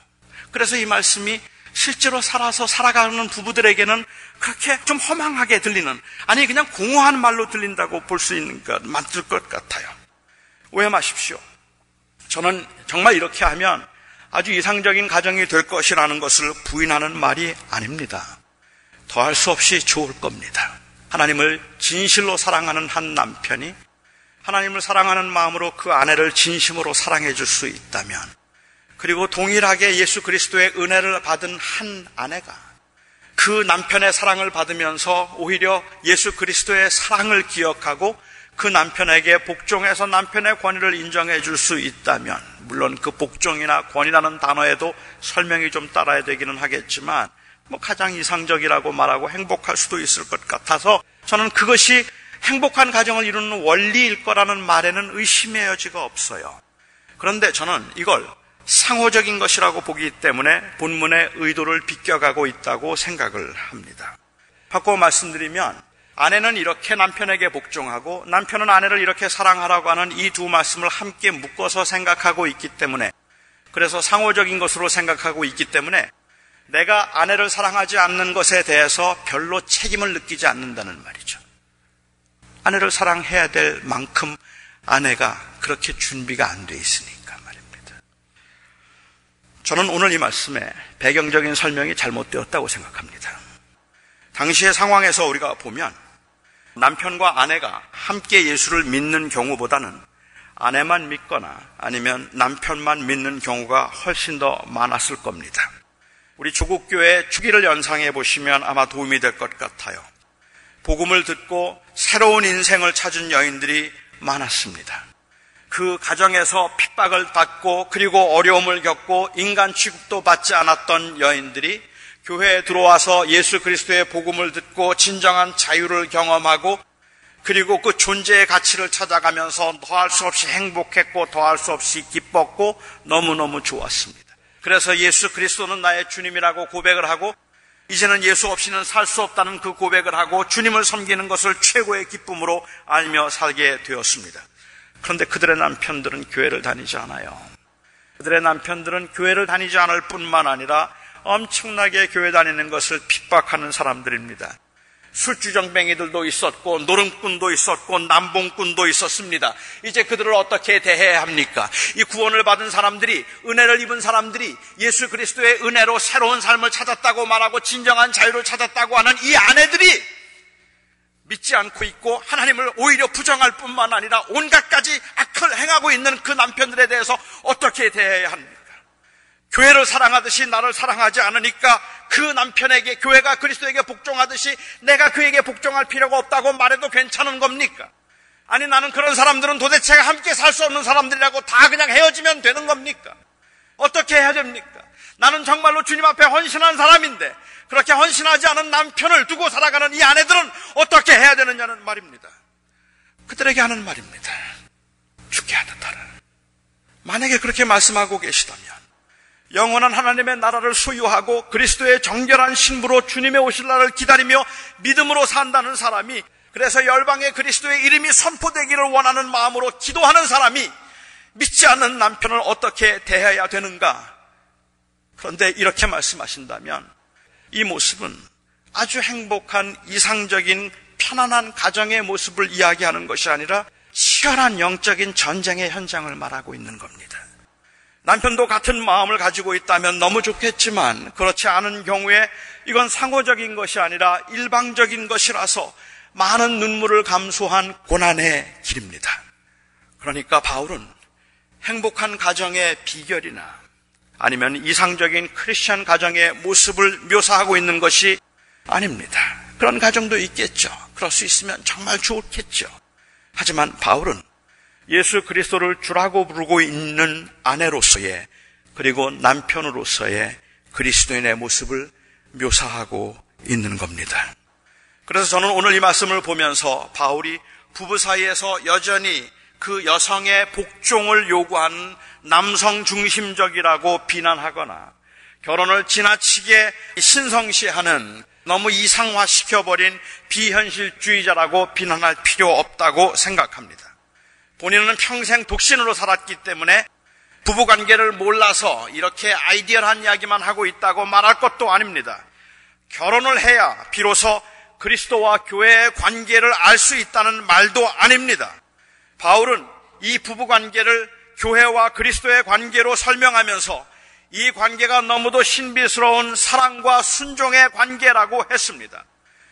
그래서 이 말씀이 실제로 살아서 살아가는 부부들에게는 그렇게 좀 허망하게 들리는, 아니, 그냥 공허한 말로 들린다고 볼 수 있는 것, 맞을 것 같아요. 오해 마십시오. 저는 정말 이렇게 하면 아주 이상적인 가정이 될 것이라는 것을 부인하는 말이 아닙니다. 더할 수 없이 좋을 겁니다. 하나님을 진실로 사랑하는 한 남편이 하나님을 사랑하는 마음으로 그 아내를 진심으로 사랑해 줄 수 있다면 그리고 동일하게 예수 그리스도의 은혜를 받은 한 아내가 그 남편의 사랑을 받으면서 오히려 예수 그리스도의 사랑을 기억하고 그 남편에게 복종해서 남편의 권위를 인정해 줄 수 있다면 물론 그 복종이나 권위라는 단어에도 설명이 좀 따라야 되기는 하겠지만 뭐 가장 이상적이라고 말하고 행복할 수도 있을 것 같아서 저는 그것이 행복한 가정을 이루는 원리일 거라는 말에는 의심의 여지가 없어요. 그런데 저는 이걸 상호적인 것이라고 보기 때문에 본문의 의도를 비껴가고 있다고 생각을 합니다. 바꿔 말씀드리면 아내는 이렇게 남편에게 복종하고 남편은 아내를 이렇게 사랑하라고 하는 이 두 말씀을 함께 묶어서 생각하고 있기 때문에 그래서 상호적인 것으로 생각하고 있기 때문에 내가 아내를 사랑하지 않는 것에 대해서 별로 책임을 느끼지 않는다는 말이죠. 아내를 사랑해야 될 만큼 아내가 그렇게 준비가 안 돼 있으니까 말입니다. 저는 오늘 이 말씀에 배경적인 설명이 잘못되었다고 생각합니다. 당시의 상황에서 우리가 보면 남편과 아내가 함께 예수를 믿는 경우보다는 아내만 믿거나 아니면 남편만 믿는 경우가 훨씬 더 많았을 겁니다. 우리 조국교회 주기를 연상해 보시면 아마 도움이 될 것 같아요. 복음을 듣고 새로운 인생을 찾은 여인들이 많았습니다. 그 가정에서 핍박을 받고 그리고 어려움을 겪고 인간 취급도 받지 않았던 여인들이 교회에 들어와서 예수 그리스도의 복음을 듣고 진정한 자유를 경험하고 그리고 그 존재의 가치를 찾아가면서 더할 수 없이 행복했고 더할 수 없이 기뻤고 너무너무 좋았습니다. 그래서 예수 그리스도는 나의 주님이라고 고백을 하고 이제는 예수 없이는 살 수 없다는 그 고백을 하고 주님을 섬기는 것을 최고의 기쁨으로 알며 살게 되었습니다. 그런데 그들의 남편들은 교회를 다니지 않아요. 그들의 남편들은 교회를 다니지 않을 뿐만 아니라 엄청나게 교회 다니는 것을 핍박하는 사람들입니다. 술주정뱅이들도 있었고 노름꾼도 있었고 남봉꾼도 있었습니다. 이제 그들을 어떻게 대해야 합니까? 이 구원을 받은 사람들이 은혜를 입은 사람들이 예수 그리스도의 은혜로 새로운 삶을 찾았다고 말하고 진정한 자유를 찾았다고 하는 이 아내들이 믿지 않고 있고 하나님을 오히려 부정할 뿐만 아니라 온갖 가지 악을 행하고 있는 그 남편들에 대해서 어떻게 대해야 합니까? 교회를 사랑하듯이 나를 사랑하지 않으니까 그 남편에게 교회가 그리스도에게 복종하듯이 내가 그에게 복종할 필요가 없다고 말해도 괜찮은 겁니까? 아니 나는 그런 사람들은 도대체 함께 살 수 없는 사람들이라고 다 그냥 헤어지면 되는 겁니까? 어떻게 해야 됩니까? 나는 정말로 주님 앞에 헌신한 사람인데 그렇게 헌신하지 않은 남편을 두고 살아가는 이 아내들은 어떻게 해야 되느냐는 말입니다. 그들에게 하는 말입니다. 죽게 하듯하라. 만약에 그렇게 말씀하고 계시다면 영원한 하나님의 나라를 소유하고 그리스도의 정결한 신부로 주님의 오실 날을 기다리며 믿음으로 산다는 사람이 그래서 열방의 그리스도의 이름이 선포되기를 원하는 마음으로 기도하는 사람이 믿지 않는 남편을 어떻게 대해야 되는가? 그런데 이렇게 말씀하신다면 이 모습은 아주 행복한 이상적인 편안한 가정의 모습을 이야기하는 것이 아니라 치열한 영적인 전쟁의 현장을 말하고 있는 겁니다. 남편도 같은 마음을 가지고 있다면 너무 좋겠지만 그렇지 않은 경우에 이건 상호적인 것이 아니라 일방적인 것이라서 많은 눈물을 감수한 고난의 길입니다. 그러니까 바울은 행복한 가정의 비결이나 아니면 이상적인 크리스천 가정의 모습을 묘사하고 있는 것이 아닙니다. 그런 가정도 있겠죠. 그럴 수 있으면 정말 좋겠죠. 하지만 바울은 예수 그리스도를 주라고 부르고 있는 아내로서의 그리고 남편으로서의 그리스도인의 모습을 묘사하고 있는 겁니다. 그래서 저는 오늘 이 말씀을 보면서 바울이 부부 사이에서 여전히 그 여성의 복종을 요구하는 남성 중심적이라고 비난하거나 결혼을 지나치게 신성시하는 너무 이상화시켜버린 비현실주의자라고 비난할 필요 없다고 생각합니다. 본인은 평생 독신으로 살았기 때문에 부부 관계를 몰라서 이렇게 아이디어한 이야기만 하고 있다고 말할 것도 아닙니다. 결혼을 해야 비로소 그리스도와 교회의 관계를 알 수 있다는 말도 아닙니다. 바울은 이 부부 관계를 교회와 그리스도의 관계로 설명하면서 이 관계가 너무도 신비스러운 사랑과 순종의 관계라고 했습니다.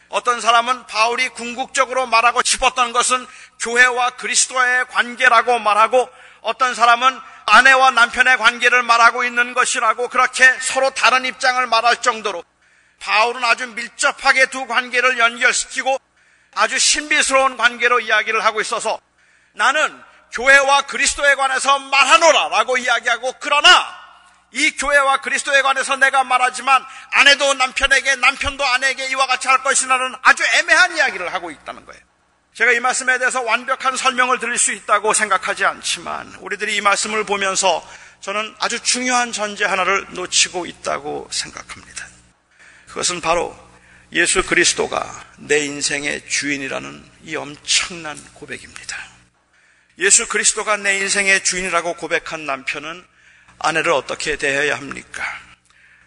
어떤 사람은 바울이 궁극적으로 말하고 싶었던 것은 교회와 그리스도의 관계라고 말하고 어떤 사람은 아내와 남편의 관계를 말하고 있는 것이라고 그렇게 서로 다른 입장을 말할 정도로 바울은 아주 밀접하게 두 관계를 연결시키고 아주 신비스러운 관계로 이야기를 하고 있어서 나는 교회와 그리스도에 관해서 말하노라 라고 이야기하고 그러나 이 교회와 그리스도에 관해서 내가 말하지만 아내도 남편에게 남편도 아내에게 이와 같이 할 것이라는 아주 애매한 이야기를 하고 있다는 거예요. 제가 이 말씀에 대해서 완벽한 설명을 드릴 수 있다고 생각하지 않지만 우리들이 이 말씀을 보면서 저는 아주 중요한 전제 하나를 놓치고 있다고 생각합니다. 그것은 바로 예수 그리스도가 내 인생의 주인이라는 이 엄청난 고백입니다. 예수 그리스도가 내 인생의 주인이라고 고백한 남편은 아내를 어떻게 대해야 합니까?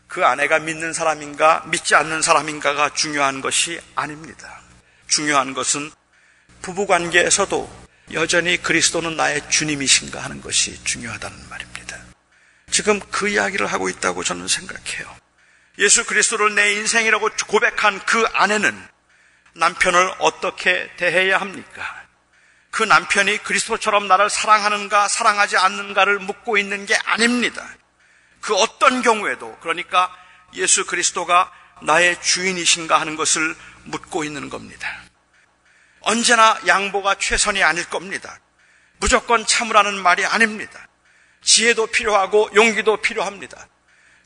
그 아내가 믿는 사람인가 믿지 않는 사람인가가 중요한 것이 아닙니다. 중요한 것은 부부 관계에서도 여전히 그리스도는 나의 주님이신가 하는 것이 중요하다는 말입니다. 지금 그 이야기를 하고 있다고 저는 생각해요. 예수 그리스도를 내 인생이라고 고백한 그 아내는 남편을 어떻게 대해야 합니까? 그 남편이 그리스도처럼 나를 사랑하는가 사랑하지 않는가를 묻고 있는 게 아닙니다. 그 어떤 경우에도 그러니까 예수 그리스도가 나의 주인이신가 하는 것을 묻고 있는 겁니다. 언제나 양보가 최선이 아닐 겁니다. 무조건 참으라는 말이 아닙니다. 지혜도 필요하고 용기도 필요합니다.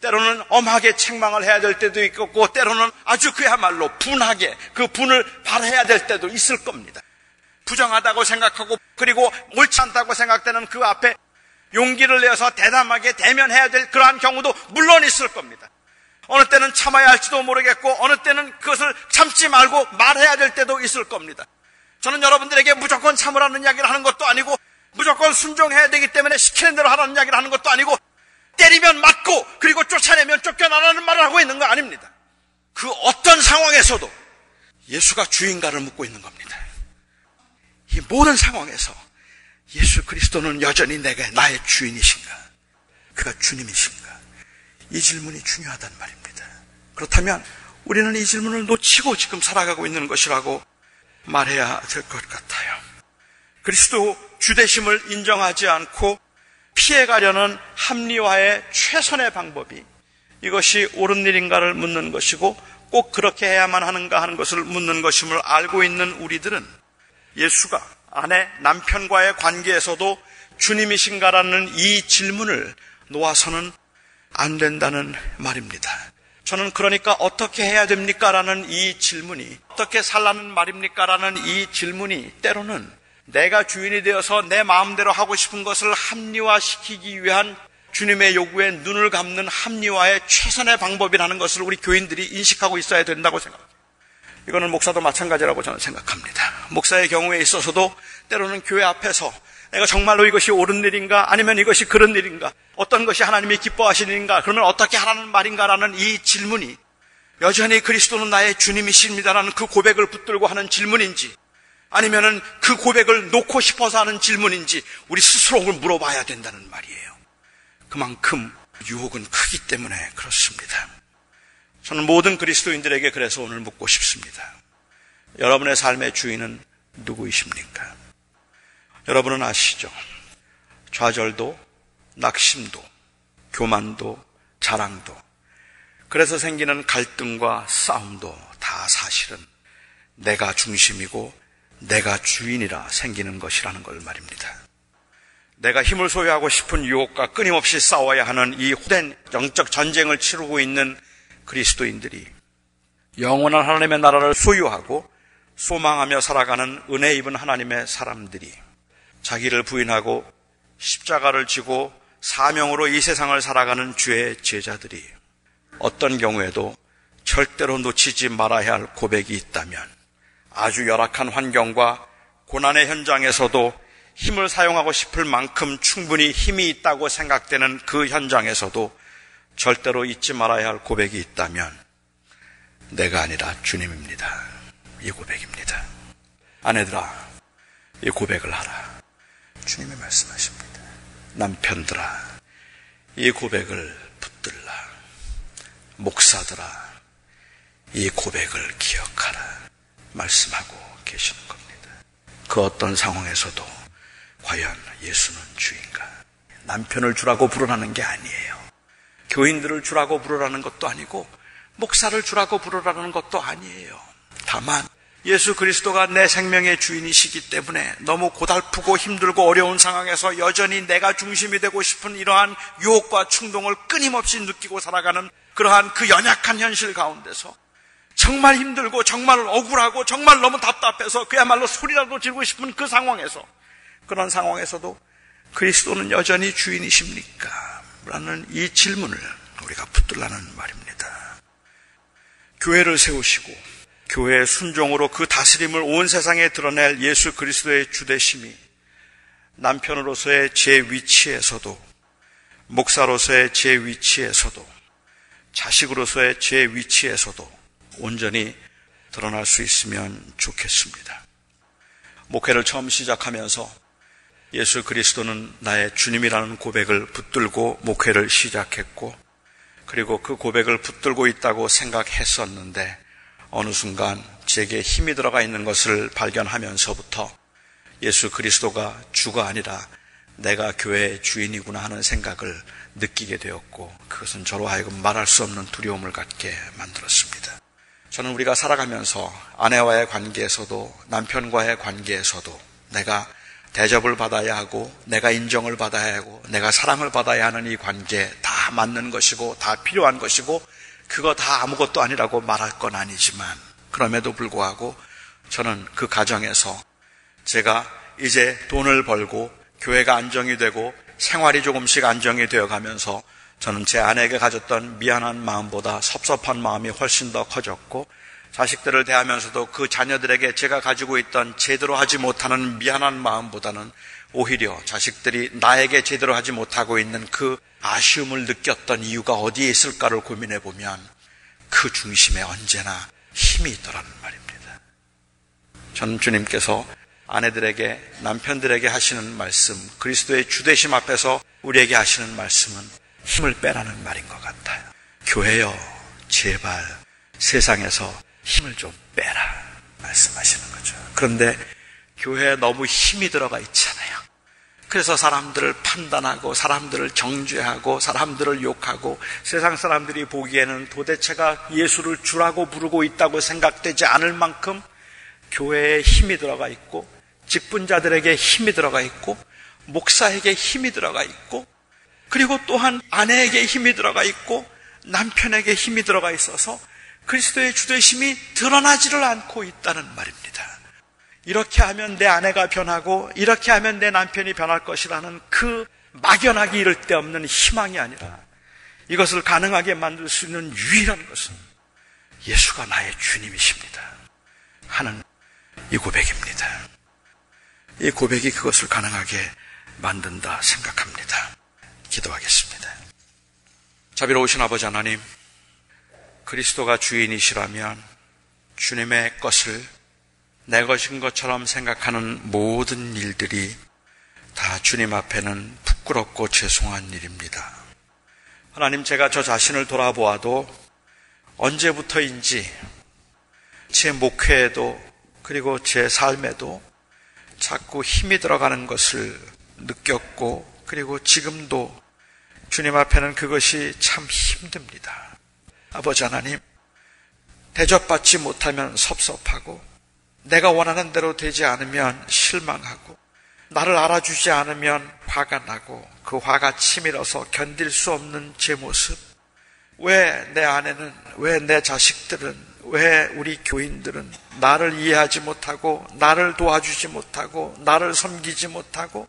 때로는 엄하게 책망을 해야 될 때도 있고 때로는 아주 그야말로 분하게 그 분을 발해야 될 때도 있을 겁니다. 부정하다고 생각하고 그리고 옳지 않다고 생각되는 그 앞에 용기를 내어서 대담하게 대면해야 될 그러한 경우도 물론 있을 겁니다. 어느 때는 참아야 할지도 모르겠고 어느 때는 그것을 참지 말고 말해야 될 때도 있을 겁니다. 저는 여러분들에게 무조건 참으라는 이야기를 하는 것도 아니고 무조건 순종해야 되기 때문에 시키는 대로 하라는 이야기를 하는 것도 아니고 때리면 맞고 그리고 쫓아내면 쫓겨나라는 말을 하고 있는 거 아닙니다. 그 어떤 상황에서도 예수가 주인가를 묻고 있는 겁니다. 이 모든 상황에서 예수 그리스도는 여전히 내가 나의 주인이신가? 그가 주님이신가? 이 질문이 중요하단 말입니다. 그렇다면 우리는 이 질문을 놓치고 지금 살아가고 있는 것이라고 말해야 될 것 같아요. 그리스도 주대심을 인정하지 않고 피해가려는 합리화의 최선의 방법이 이것이 옳은 일인가를 묻는 것이고 꼭 그렇게 해야만 하는가 하는 것을 묻는 것임을 알고 있는 우리들은 예수가 아내, 남편과의 관계에서도 주님이신가라는 이 질문을 놓아서는 안 된다는 말입니다. 저는 그러니까 어떻게 해야 됩니까? 라는 이 질문이, 어떻게 살라는 말입니까? 라는 이 질문이 때로는 내가 주인이 되어서 내 마음대로 하고 싶은 것을 합리화시키기 위한 주님의 요구에 눈을 감는 합리화의 최선의 방법이라는 것을 우리 교인들이 인식하고 있어야 된다고 생각합니다. 이거는 목사도 마찬가지라고 저는 생각합니다. 목사의 경우에 있어서도 때로는 교회 앞에서 내가 정말로 이것이 옳은 일인가 아니면 이것이 그런 일인가 어떤 것이 하나님이 기뻐하시는 일인가 그러면 어떻게 하라는 말인가라는 이 질문이 여전히 그리스도는 나의 주님이십니다라는 그 고백을 붙들고 하는 질문인지 아니면은 그 고백을 놓고 싶어서 하는 질문인지 우리 스스로를 물어봐야 된다는 말이에요. 그만큼 유혹은 크기 때문에 그렇습니다. 저는 모든 그리스도인들에게 그래서 오늘 묻고 싶습니다. 여러분의 삶의 주인은 누구이십니까? 여러분은 아시죠? 좌절도, 낙심도, 교만도, 자랑도, 그래서 생기는 갈등과 싸움도 다 사실은 내가 중심이고 내가 주인이라 생기는 것이라는 걸 말입니다. 내가 힘을 소유하고 싶은 유혹과 끊임없이 싸워야 하는 이 후된 영적 전쟁을 치르고 있는 그리스도인들이 영원한 하나님의 나라를 소유하고 소망하며 살아가는 은혜 입은 하나님의 사람들이 자기를 부인하고 십자가를 지고 사명으로 이 세상을 살아가는 주의 제자들이 어떤 경우에도 절대로 놓치지 말아야 할 고백이 있다면 아주 열악한 환경과 고난의 현장에서도 힘을 사용하고 싶을 만큼 충분히 힘이 있다고 생각되는 그 현장에서도 절대로 잊지 말아야 할 고백이 있다면 내가 아니라 주님입니다. 이 고백입니다. 아내들아, 이 고백을 하라. 주님이 말씀하십니다. 남편들아, 이 고백을 붙들라. 목사들아, 이 고백을 기억하라. 말씀하고 계시는 겁니다. 그 어떤 상황에서도 과연 예수는 주인가? 남편을 주라고 부르라는 게 아니에요. 교인들을 주라고 부르라는 것도 아니고 목사를 주라고 부르라는 것도 아니에요. 다만 예수 그리스도가 내 생명의 주인이시기 때문에 너무 고달프고 힘들고 어려운 상황에서 여전히 내가 중심이 되고 싶은 이러한 유혹과 충동을 끊임없이 느끼고 살아가는 그러한 그 연약한 현실 가운데서 정말 힘들고 정말 억울하고 정말 너무 답답해서 그야말로 소리라도 지르고 싶은 그 상황에서 그런 상황에서도 그리스도는 여전히 주인이십니까? 라는 이 질문을 우리가 붙들라는 말입니다. 교회를 세우시고 교회의 순종으로 그 다스림을 온 세상에 드러낼 예수 그리스도의 주대심이 남편으로서의 제 위치에서도 목사로서의 제 위치에서도 자식으로서의 제 위치에서도 온전히 드러날 수 있으면 좋겠습니다. 목회를 처음 시작하면서 예수 그리스도는 나의 주님이라는 고백을 붙들고 목회를 시작했고, 그리고 그 고백을 붙들고 있다고 생각했었는데, 어느 순간 제게 힘이 들어가 있는 것을 발견하면서부터 예수 그리스도가 주가 아니라 내가 교회의 주인이구나 하는 생각을 느끼게 되었고, 그것은 저로 하여금 말할 수 없는 두려움을 갖게 만들었습니다. 저는 우리가 살아가면서 아내와의 관계에서도 남편과의 관계에서도 내가 대접을 받아야 하고 내가 인정을 받아야 하고 내가 사랑을 받아야 하는 이 관계 다 맞는 것이고 다 필요한 것이고 그거 다 아무것도 아니라고 말할 건 아니지만 그럼에도 불구하고 저는 그 가정에서 제가 이제 돈을 벌고 교회가 안정이 되고 생활이 조금씩 안정이 되어 가면서 저는 제 아내에게 가졌던 미안한 마음보다 섭섭한 마음이 훨씬 더 커졌고 자식들을 대하면서도 그 자녀들에게 제가 가지고 있던 제대로 하지 못하는 미안한 마음보다는 오히려 자식들이 나에게 제대로 하지 못하고 있는 그 아쉬움을 느꼈던 이유가 어디에 있을까를 고민해 보면 그 중심에 언제나 힘이 있더라는 말입니다. 전 주님께서 아내들에게 남편들에게 하시는 말씀, 그리스도의 주대심 앞에서 우리에게 하시는 말씀은 힘을 빼라는 말인 것 같아요. 교회여, 제발 세상에서 힘을 좀 빼라. 말씀하시는 거죠. 그런데 교회에 너무 힘이 들어가 있잖아요. 그래서 사람들을 판단하고, 사람들을 정죄하고, 사람들을 욕하고, 세상 사람들이 보기에는 도대체가 예수를 주라고 부르고 있다고 생각되지 않을 만큼 교회에 힘이 들어가 있고, 직분자들에게 힘이 들어가 있고, 목사에게 힘이 들어가 있고, 그리고 또한 아내에게 힘이 들어가 있고 남편에게 힘이 들어가 있어서 그리스도의 주도심이 드러나지를 않고 있다는 말입니다. 이렇게 하면 내 아내가 변하고 이렇게 하면 내 남편이 변할 것이라는 그 막연하기 이를 데 없는 희망이 아니라 이것을 가능하게 만들 수 있는 유일한 것은 예수가 나의 주님이십니다. 하는 이 고백입니다. 이 고백이 그것을 가능하게 만든다 생각합니다. 기도하겠습니다. 자비로우신 아버지 하나님, 그리스도가 주인이시라면 주님의 것을 내 것인 것처럼 생각하는 모든 일들이 다 주님 앞에는 부끄럽고 죄송한 일입니다. 하나님, 제가 저 자신을 돌아보아도 언제부터인지 제 목회에도 그리고 제 삶에도 자꾸 힘이 들어가는 것을 느꼈고 그리고 지금도 주님 앞에는 그것이 참 힘듭니다. 아버지 하나님, 대접받지 못하면 섭섭하고, 내가 원하는 대로 되지 않으면 실망하고, 나를 알아주지 않으면 화가 나고, 그 화가 치밀어서 견딜 수 없는 제 모습, 왜 내 아내는, 왜 내 자식들은, 왜 우리 교인들은 나를 이해하지 못하고, 나를 도와주지 못하고, 나를 섬기지 못하고,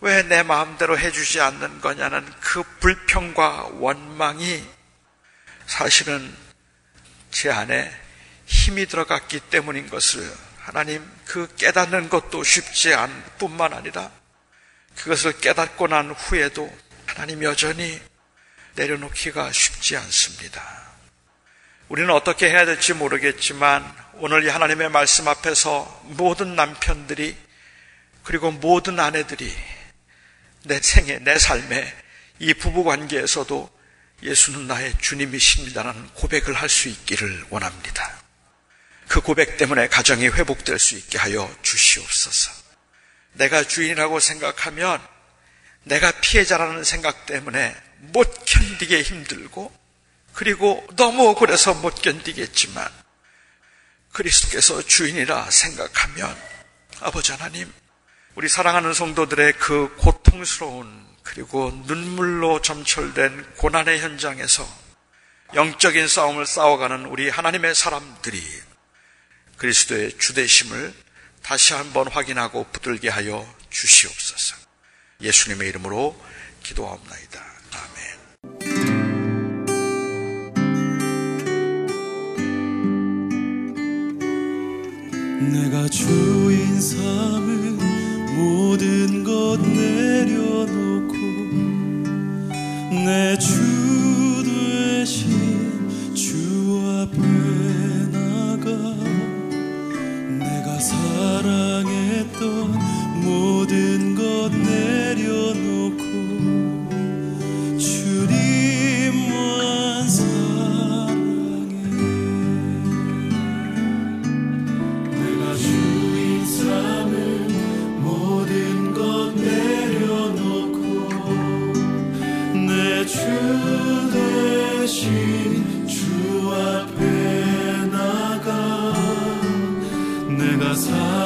왜 내 마음대로 해주지 않는 거냐는 그 불평과 원망이 사실은 제 안에 힘이 들어갔기 때문인 것을 하나님 그 깨닫는 것도 쉽지 않 뿐만 아니라 그것을 깨닫고 난 후에도 하나님 여전히 내려놓기가 쉽지 않습니다. 우리는 어떻게 해야 될지 모르겠지만 오늘 이 하나님의 말씀 앞에서 모든 남편들이 그리고 모든 아내들이 내 생에, 내 삶에 이 부부 관계에서도 예수는 나의 주님이십니다라는 고백을 할 수 있기를 원합니다. 그 고백 때문에 가정이 회복될 수 있게 하여 주시옵소서. 내가 주인이라고 생각하면 내가 피해자라는 생각 때문에 못 견디게 힘들고 그리고 너무 억울해서 못 견디겠지만 그리스도께서 주인이라 생각하면 아버지 하나님, 우리 사랑하는 성도들의 그 고통스러운 그리고 눈물로 점철된 고난의 현장에서 영적인 싸움을 싸워가는 우리 하나님의 사람들이 그리스도의 주대심을 다시 한번 확인하고 붙들게 하여 주시옵소서. 예수님의 이름으로 기도하옵나이다. 아멘. 내가 주인 삼은 모든 것 내려놓고 사랑했던 주 앞에 나가. 내가 사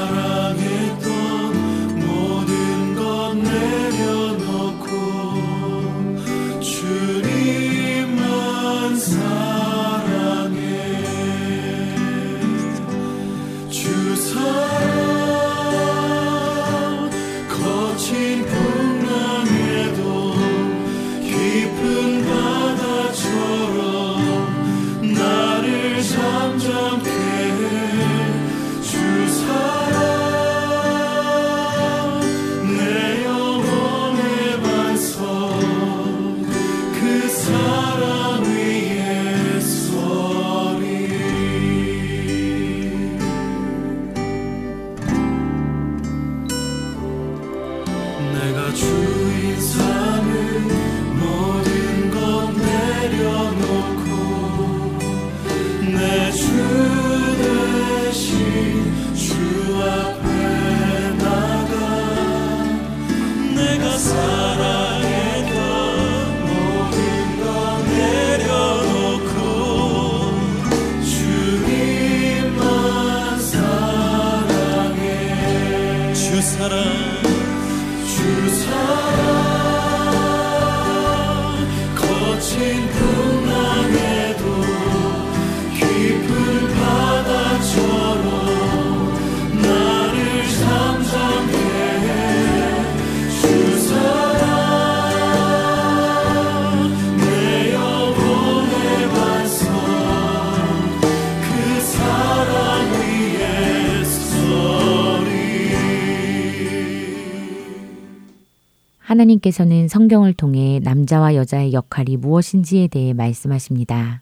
하나님께서는 성경을 통해 남자와 여자의 역할이 무엇인지에 대해 말씀하십니다.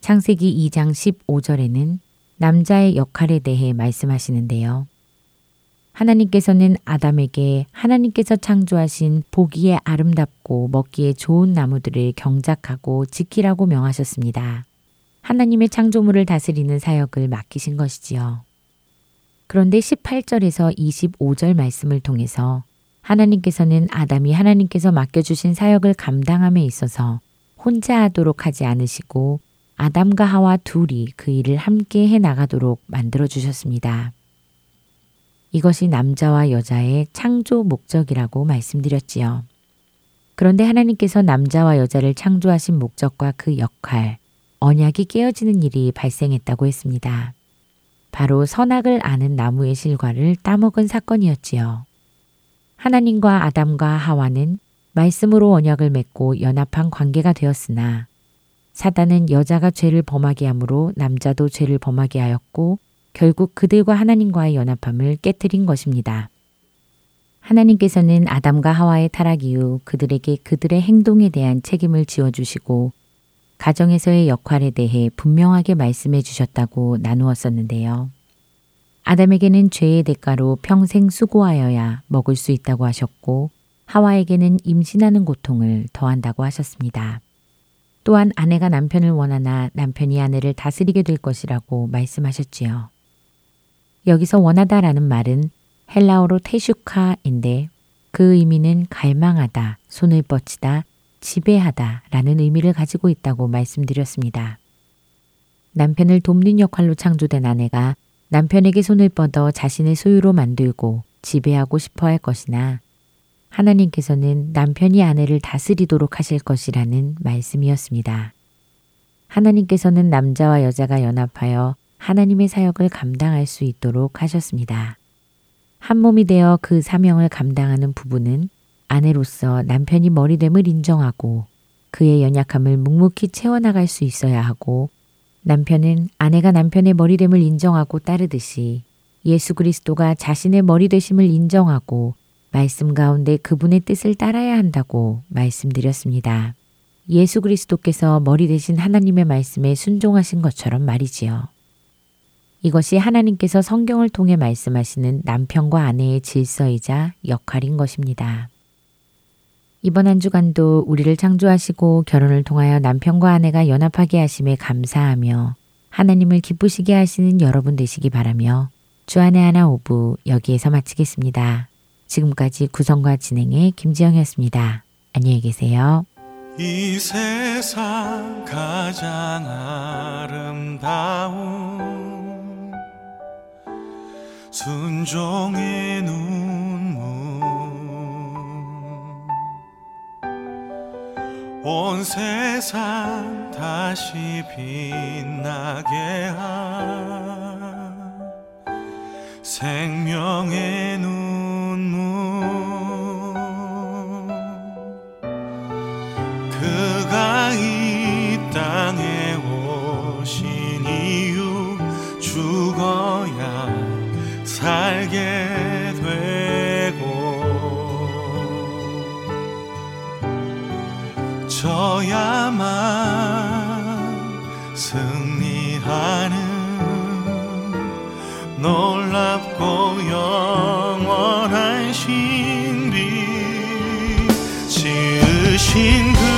창세기 2장 15절에는 남자의 역할에 대해 말씀하시는데요. 하나님께서는 아담에게 하나님께서 창조하신 보기에 아름답고 먹기에 좋은 나무들을 경작하고 지키라고 명하셨습니다. 하나님의 창조물을 다스리는 사역을 맡기신 것이지요. 그런데 18절에서 25절 말씀을 통해서 하나님께서는 아담이 하나님께서 맡겨주신 사역을 감당함에 있어서 혼자 하도록 하지 않으시고 아담과 하와 둘이 그 일을 함께 해 나가도록 만들어 주셨습니다. 이것이 남자와 여자의 창조 목적이라고 말씀드렸지요. 그런데 하나님께서 남자와 여자를 창조하신 목적과 그 역할, 언약이 깨어지는 일이 발생했다고 했습니다. 바로 선악을 아는 나무의 실과를 따먹은 사건이었지요. 하나님과 아담과 하와는 말씀으로 언약을 맺고 연합한 관계가 되었으나 사단은 여자가 죄를 범하게 함으로 남자도 죄를 범하게 하였고 결국 그들과 하나님과의 연합함을 깨뜨린 것입니다. 하나님께서는 아담과 하와의 타락 이후 그들에게 그들의 행동에 대한 책임을 지어주시고 가정에서의 역할에 대해 분명하게 말씀해 주셨다고 나누었었는데요. 아담에게는 죄의 대가로 평생 수고하여야 먹을 수 있다고 하셨고 하와에게는 임신하는 고통을 더한다고 하셨습니다. 또한 아내가 남편을 원하나 남편이 아내를 다스리게 될 것이라고 말씀하셨지요. 여기서 원하다라는 말은 헬라어로 테슈카인데 그 의미는 갈망하다, 손을 뻗치다, 지배하다 라는 의미를 가지고 있다고 말씀드렸습니다. 남편을 돕는 역할로 창조된 아내가 남편에게 손을 뻗어 자신의 소유로 만들고 지배하고 싶어 할 것이나 하나님께서는 남편이 아내를 다스리도록 하실 것이라는 말씀이었습니다. 하나님께서는 남자와 여자가 연합하여 하나님의 사역을 감당할 수 있도록 하셨습니다. 한 몸이 되어 그 사명을 감당하는 부부는 아내로서 남편이 머리됨을 인정하고 그의 연약함을 묵묵히 채워나갈 수 있어야 하고 남편은 아내가 남편의 머리됨을 인정하고 따르듯이 예수 그리스도가 자신의 머리 되심을 인정하고 말씀 가운데 그분의 뜻을 따라야 한다고 말씀드렸습니다. 예수 그리스도께서 머리 대신 하나님의 말씀에 순종하신 것처럼 말이지요. 이것이 하나님께서 성경을 통해 말씀하시는 남편과 아내의 질서이자 역할인 것입니다. 이번 한 주간도 우리를 창조하시고 결혼을 통하여 남편과 아내가 연합하게 하심에 감사하며 하나님을 기쁘시게 하시는 여러분 되시기 바라며 주안의 하나 오부 여기에서 마치겠습니다. 지금까지 구성과 진행의 김지영이었습니다. 안녕히 계세요. 이 세상 가장 아름다운 순종의 눈 온 세상 다시 빛나게 한 생명의 눈물. 그가 이 땅에 오신 이유 죽어야 살게 저야만 승리하는 놀랍고 영원한 신비 지으신 그